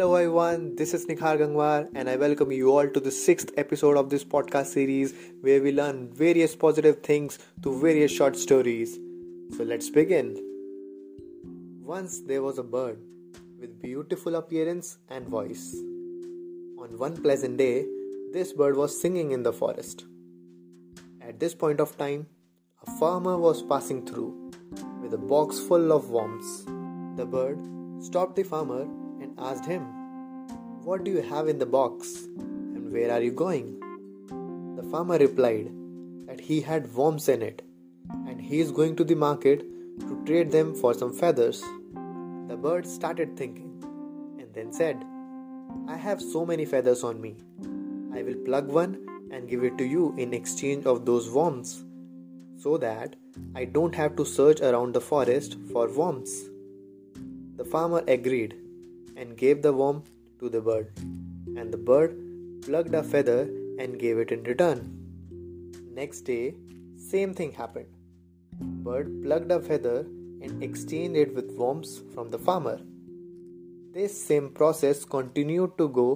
Hello everyone, this is Nikhar Gangwar and I welcome you all to the sixth episode of this podcast series where we learn various positive things through various short stories. So let's begin. Once there was a bird with beautiful appearance and voice. On one pleasant day, this bird was singing in the forest. At this point of time, a farmer was passing through with a box full of worms. The bird stopped the farmer and asked him, What do you have in the box and where are you going? The farmer replied that he had worms in it and he is going to the market to trade them for some feathers. The bird started thinking and then said, I have so many feathers on me. I will plug one and give it to you in exchange of those worms so that I don't have to search around the forest for worms. The farmer agreed and gave the worm to the bird, and the bird plucked a feather and gave it in return. Next day, same thing happened. Bird plucked a feather and exchanged it with worms from the farmer. This same process continued to go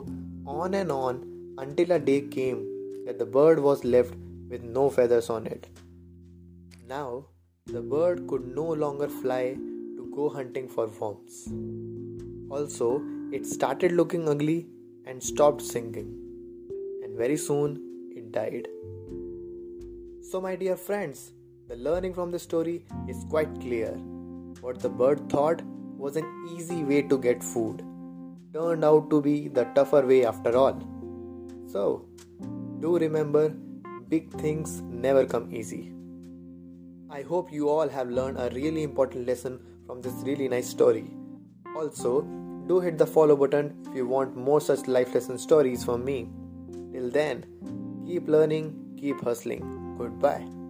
on and on until a day came that the bird was left with no feathers on it. Now, the bird could no longer fly to go hunting for worms. Also, it started looking ugly and stopped singing, and very soon it died. So, my dear friends, the learning from the story is quite clear. What the bird thought was an easy way to get food turned out to be the tougher way after all. So, do remember big things never come easy. I hope you all have learned a really important lesson from this really nice story. Also, do hit the follow button if you want more such life lesson stories from me. Till then, keep learning, keep hustling. Goodbye.